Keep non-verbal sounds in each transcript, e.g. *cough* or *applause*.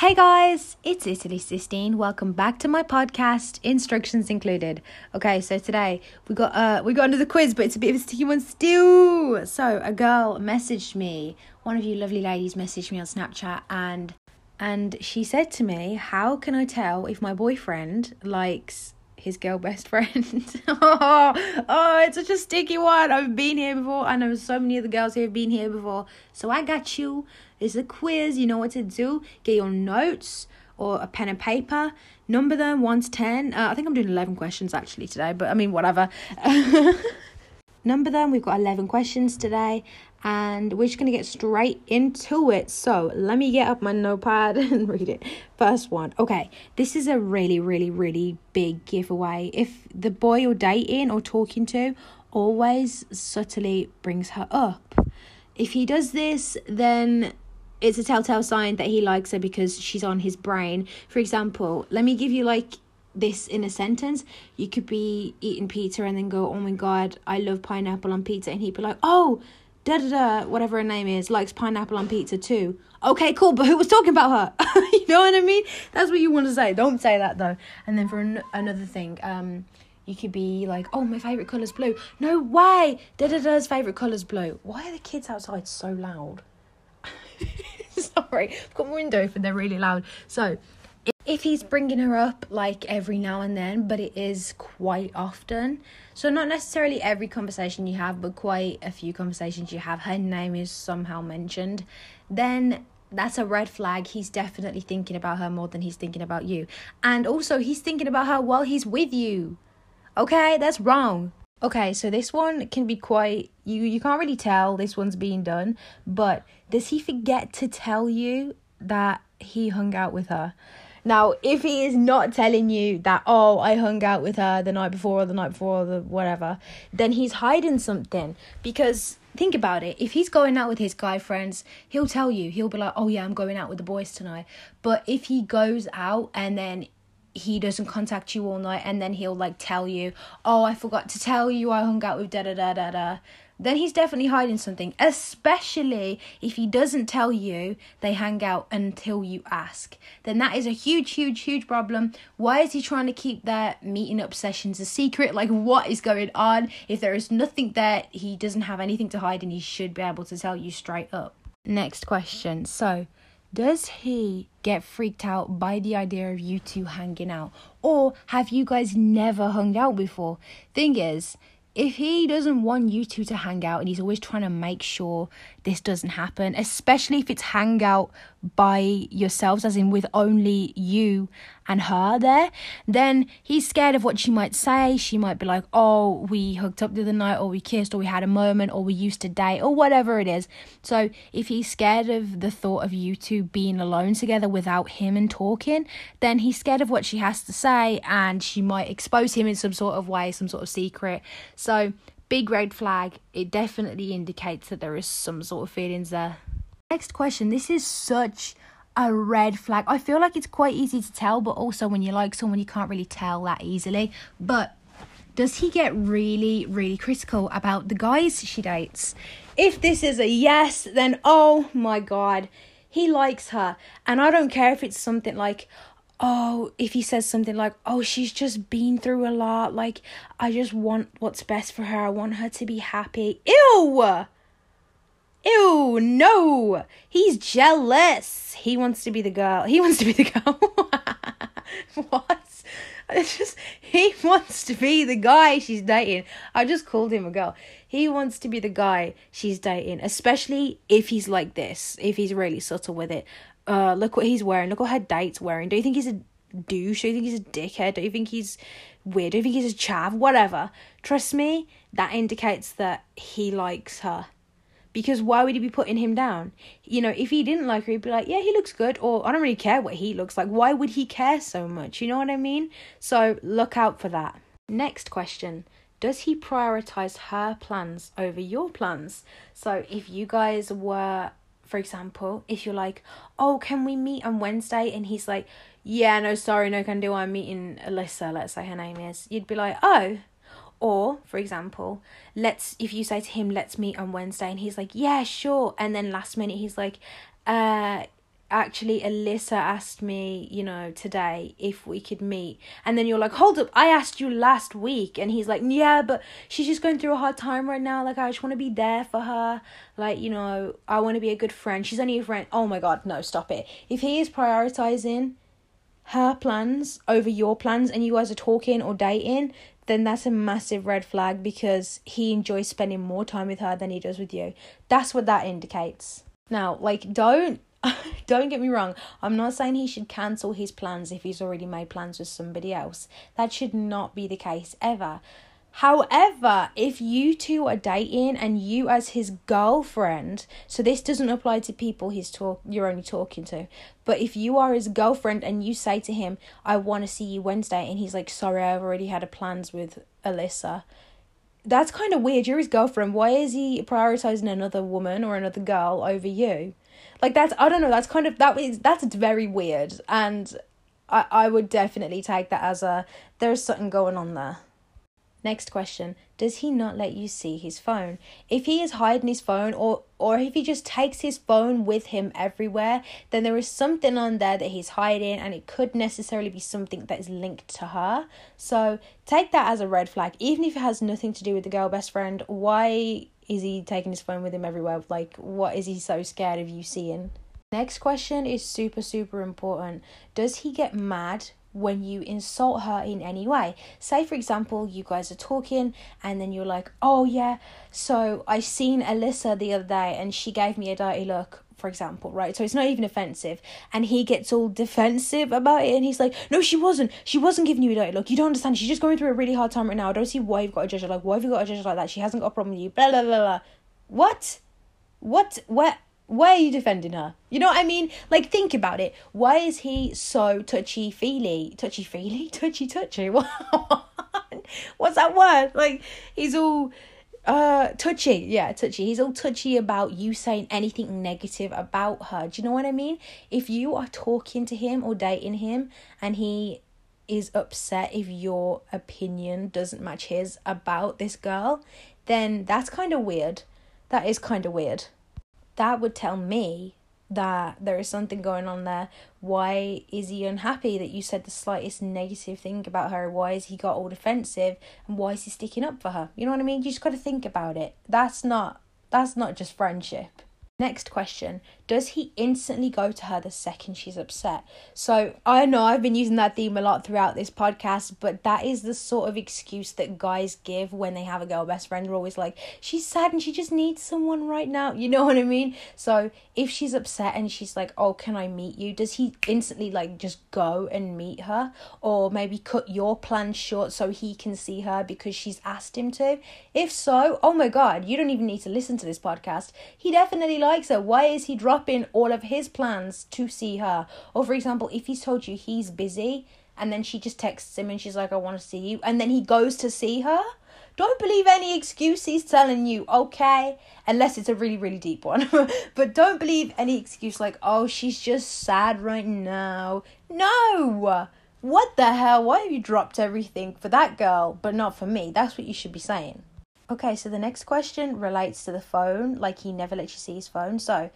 Hey guys, it's Italy Sistine. Welcome back to my podcast, instructions included. Okay, so today we got uh we got another quiz, but it's a bit of a sticky one still. So a girl messaged me, one of you lovely ladies messaged me on Snapchat and and she said to me, How can I tell if my boyfriend likes his girl best friend. *laughs* oh, oh, it's such a sticky one. I've been here before. I know so many of the girls here have been here before. So I got you. It's a quiz. You know what to do. Get your notes or a pen and paper. Number them 1 to 10. Uh, I think I'm doing 11 questions actually today, but I mean, whatever. *laughs* Number them. We've got 11 questions today and we're just to get straight into it. So let me get up my notepad *laughs* and read it. First one. Okay, this is a really, really, really big giveaway. If the boy you're dating or talking to always subtly brings her up, if he does this, then it's a telltale sign that he likes her because she's on his brain. For example, let me give you like this in a sentence. You could be eating pizza and then go, Oh my god, I love pineapple on pizza. And he'd be like, Oh, da da da, whatever her name is, likes pineapple on pizza too. Okay, cool, but who was talking about her? *laughs* you know what I mean? That's what you want to say. Don't say that though. And then for an- another thing, um, you could be like, oh, my favorite color's blue. No way. Da da da's favorite color's blue. Why are the kids outside so loud? *laughs* Sorry, I've got my window open. They're really loud. So if he's bringing her up like every now and then, but it is quite often. So, not necessarily every conversation you have, but quite a few conversations you have, her name is somehow mentioned, then that's a red flag. He's definitely thinking about her more than he's thinking about you. And also, he's thinking about her while he's with you. Okay, that's wrong. Okay, so this one can be quite you you can't really tell this one's being done, but does he forget to tell you that he hung out with her? Now, if he is not telling you that, oh, I hung out with her the night before or the night before or the whatever, then he's hiding something. Because think about it. If he's going out with his guy friends, he'll tell you. He'll be like, oh, yeah, I'm going out with the boys tonight. But if he goes out and then he doesn't contact you all night and then he'll like tell you, oh, I forgot to tell you I hung out with da da da da da then he's definitely hiding something, especially if he doesn't tell you they hang out until you ask. Then that is a huge, huge, huge problem. Why is he trying to keep their meeting up sessions a secret? Like, what is going on? If there is nothing there, he doesn't have anything to hide and he should be able to tell you straight up. Next question. So, does he get freaked out by the idea of you two hanging out? Or have you guys never hung out before? Thing is, if he doesn't want you two to hang out and he's always trying to make sure this doesn't happen, especially if it's hangout by yourselves, as in with only you and her there, then he's scared of what she might say. She might be like, oh, we hooked up the other night, or we kissed, or we had a moment, or we used to date, or whatever it is. So if he's scared of the thought of you two being alone together without him and talking, then he's scared of what she has to say, and she might expose him in some sort of way, some sort of secret. So big red flag. It definitely indicates that there is some sort of feelings there. Next question. This is such a red flag. I feel like it's quite easy to tell, but also when you like someone, you can't really tell that easily. But does he get really, really critical about the guys she dates? If this is a yes, then oh my god, he likes her. And I don't care if it's something like, oh, if he says something like, oh, she's just been through a lot, like, I just want what's best for her, I want her to be happy. Ew! Ew, no! He's jealous. He wants to be the girl. He wants to be the girl. *laughs* what? It's just, he wants to be the guy she's dating. I just called him a girl. He wants to be the guy she's dating, especially if he's like this, if he's really subtle with it uh, look what he's wearing, look what her date's wearing. Do you think he's a douche? Do you think he's a dickhead? Do you think he's weird? Do you think he's a chav? Whatever. Trust me, that indicates that he likes her. Because why would he be putting him down? You know, if he didn't like her, he'd be like, yeah, he looks good, or I don't really care what he looks like. Why would he care so much? You know what I mean? So look out for that. Next question Does he prioritize her plans over your plans? So if you guys were for example, if you're like, oh, can we meet on Wednesday? And he's like, yeah, no, sorry, no can do. I'm meeting Alyssa, let's say her name is. You'd be like, oh. Or, for example, let's, if you say to him, let's meet on Wednesday, and he's like, yeah, sure. And then last minute, he's like, uh, actually Alyssa asked me, you know, today if we could meet. And then you're like, hold up, I asked you last week. And he's like, yeah, but she's just going through a hard time right now. Like, I just want to be there for her. Like, you know, I want to be a good friend. She's only a friend. Oh my God, no, stop it. If he is prioritizing her plans over your plans and you guys are talking or dating, then that's a massive red flag because he enjoys spending more time with her than he does with you. That's what that indicates. Now, like, don't *laughs* don't get me wrong, I'm not saying he should cancel his plans if he's already made plans with somebody else. That should not be the case ever. However, if you two are dating and you as his girlfriend, so this doesn't apply to people he's talk you're only talking to, but if you are his girlfriend and you say to him, "I want to see you Wednesday," and he's like, "Sorry, I've already had a plans with Alyssa," that's kind of weird. You're his girlfriend. Why is he prioritizing another woman or another girl over you? Like that's I don't know. That's kind of that is that's very weird, and I I would definitely take that as a there's something going on there. Next question Does he not let you see his phone? If he is hiding his phone or, or if he just takes his phone with him everywhere, then there is something on there that he's hiding and it could necessarily be something that is linked to her. So take that as a red flag. Even if it has nothing to do with the girl best friend, why is he taking his phone with him everywhere? Like, what is he so scared of you seeing? Next question is super, super important. Does he get mad when you insult her in any way. Say, for example, you guys are talking and then you're like, oh, yeah, so I seen Alyssa the other day and she gave me a dirty look. For example, right? So it's not even offensive, and he gets all *laughs* defensive about it, and he's like, "No, she wasn't. She wasn't giving you a dirty look. You don't understand. She's just going through a really hard time right now. I don't see why you've got to judge her. Like, why have you got to judge her like that? She hasn't got a problem with you. Blah blah blah blah. What? What? Where? Why are you defending her? You know what I mean? Like, think about it. Why is he so touchy feely? Touchy feely? *laughs* Touchy touchy? *laughs* What's that word? Like, he's all uh touchy. Yeah, touchy. He's all touchy about you saying anything negative about her. Do you know what I mean? If you are talking to him or dating him and he is upset if your opinion doesn't match his about this girl, then that's kind of weird. That is kind of weird that would tell me that there is something going on there. Why is he unhappy that you said the slightest negative thing about her? Why has he got all defensive and why is he sticking up for her? You know what I mean? You just got to think about it. That's not that's not just friendship. Next question Does he instantly go to her the second she's upset? So I know I've been using that theme a lot throughout this podcast, but that is the sort of excuse that guys give when they have a girl best friend. They're always like, she's sad and she just needs someone right now. You know what I mean? So if she's upset and she's like, oh, can I meet you? Does he instantly like just go and meet her? Or maybe cut your plans short so he can see her because she's asked him to? If so, oh my god, you don't even need to listen to this podcast. He definitely likes likes her, why is he dropping all of his plans to see her? Or, for example, if he's told you he's busy and then she just texts him and she's like, I want to see you, and then he goes to see her, don't believe any excuse he's telling you, okay? Unless it's a really, really deep one. *laughs* but don't believe any excuse like, oh, she's just sad right now. No! What the hell? Why have you dropped everything for that girl, but not for me? That's what you should be saying. Okay, so the next question relates to the phone. Like he never lets you see his phone. So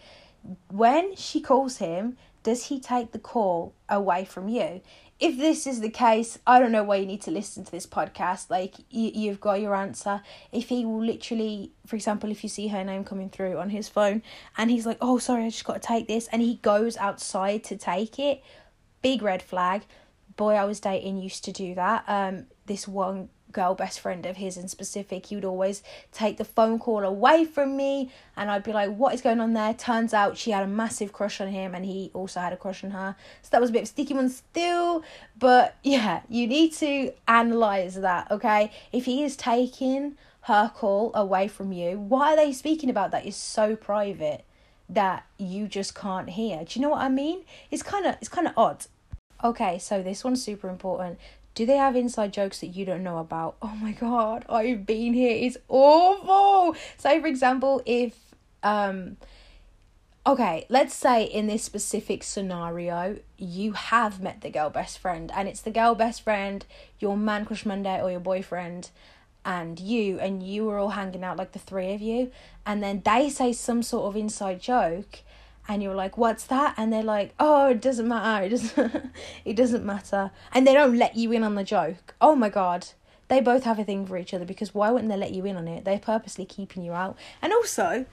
when she calls him, does he take the call away from you? If this is the case, I don't know why you need to listen to this podcast. Like you, you've got your answer. If he will literally, for example, if you see her name coming through on his phone, and he's like, "Oh, sorry, I just got to take this," and he goes outside to take it, big red flag. Boy, I was dating used to do that. Um, this one girl best friend of his in specific he would always take the phone call away from me and i'd be like what is going on there? Turns out she had a massive crush on him and he also had a crush on her. So that was a bit of a sticky one still but *laughs* yeah you need to analyze that okay? If he is taking her call away from you why are they speaking about that? Is so private that you just can't hear. Do you know what i mean? It's kind of it's kind of odd. Okay, so this one's super important. Do they have inside jokes that you don't know about? Oh my god, I've been here. It's awful. Say for example, if um okay, let's say in this specific scenario, you have met the girl best friend and it's the girl best friend, your man crush Monday or your boyfriend and you and you were all hanging out like the three of you and then they say some sort of inside joke and you're like, "What's that?" and they're like, "Oh, it doesn't matter. It doesn't. *laughs* it doesn't matter." And they don't let you in on the joke. Oh my god, they both have a thing for each other because why wouldn't they let you in on it? They're purposely keeping you out. And also,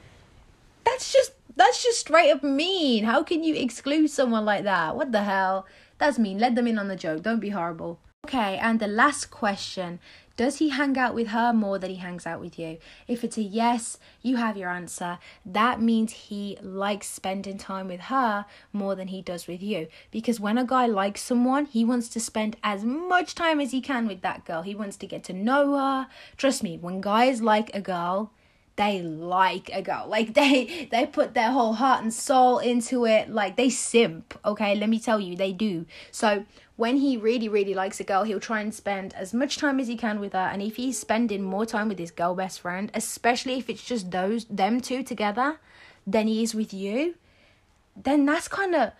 that's just that's just straight up mean. How can you exclude someone like that? What the hell? That's mean. Let them in on the joke. Don't be horrible. Okay, and the last question does he hang out with her more than he hangs out with you? If it's a yes, you have your answer. That means he likes spending time with her more than he does with you. Because when a guy likes someone, he wants to spend as much time as he can with that girl. He wants to get to know her. Trust me, when guys like a girl, they like a girl. Like *laughs* they they put their whole heart and soul into it. Like they simp, okay? Let me tell you, they do. So when he really, really likes a girl, he'll try and spend as much time as he can with her. And if he's spending more time with his girl best friend, especially if it's just those them two together, than he is with you, then that's kind of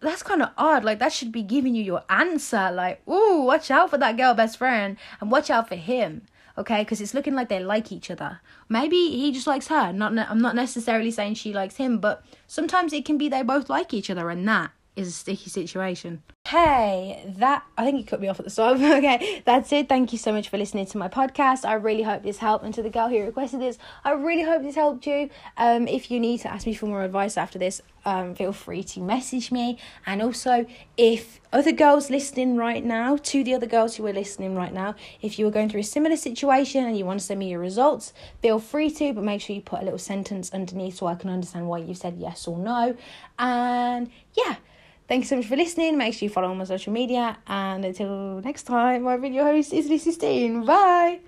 that's kind of odd. Like that should be giving you your answer. Like, ooh, watch out for that girl best friend, and watch out for him. Okay, because it's looking like they like each other. Maybe he just likes her. Not, ne- I'm not necessarily saying she likes him, but sometimes it can be they both like each other, and that is a sticky situation. Hey, that I think you cut me off at the start. *laughs* okay, that's it. Thank you so much for listening to my podcast. I really hope this helped. And to the girl who requested this, I really hope this helped you. Um, if you need to ask me for more advice after this, um, feel free to message me. And also, if other girls listening right now, to the other girls who are listening right now, if you are going through a similar situation and you want to send me your results, feel free to. But make sure you put a little sentence underneath so I can understand why you said yes or no. And yeah. Thank you so much for listening. Make sure you follow on my social media. And until next time, my video host is Lucy Steen. Bye.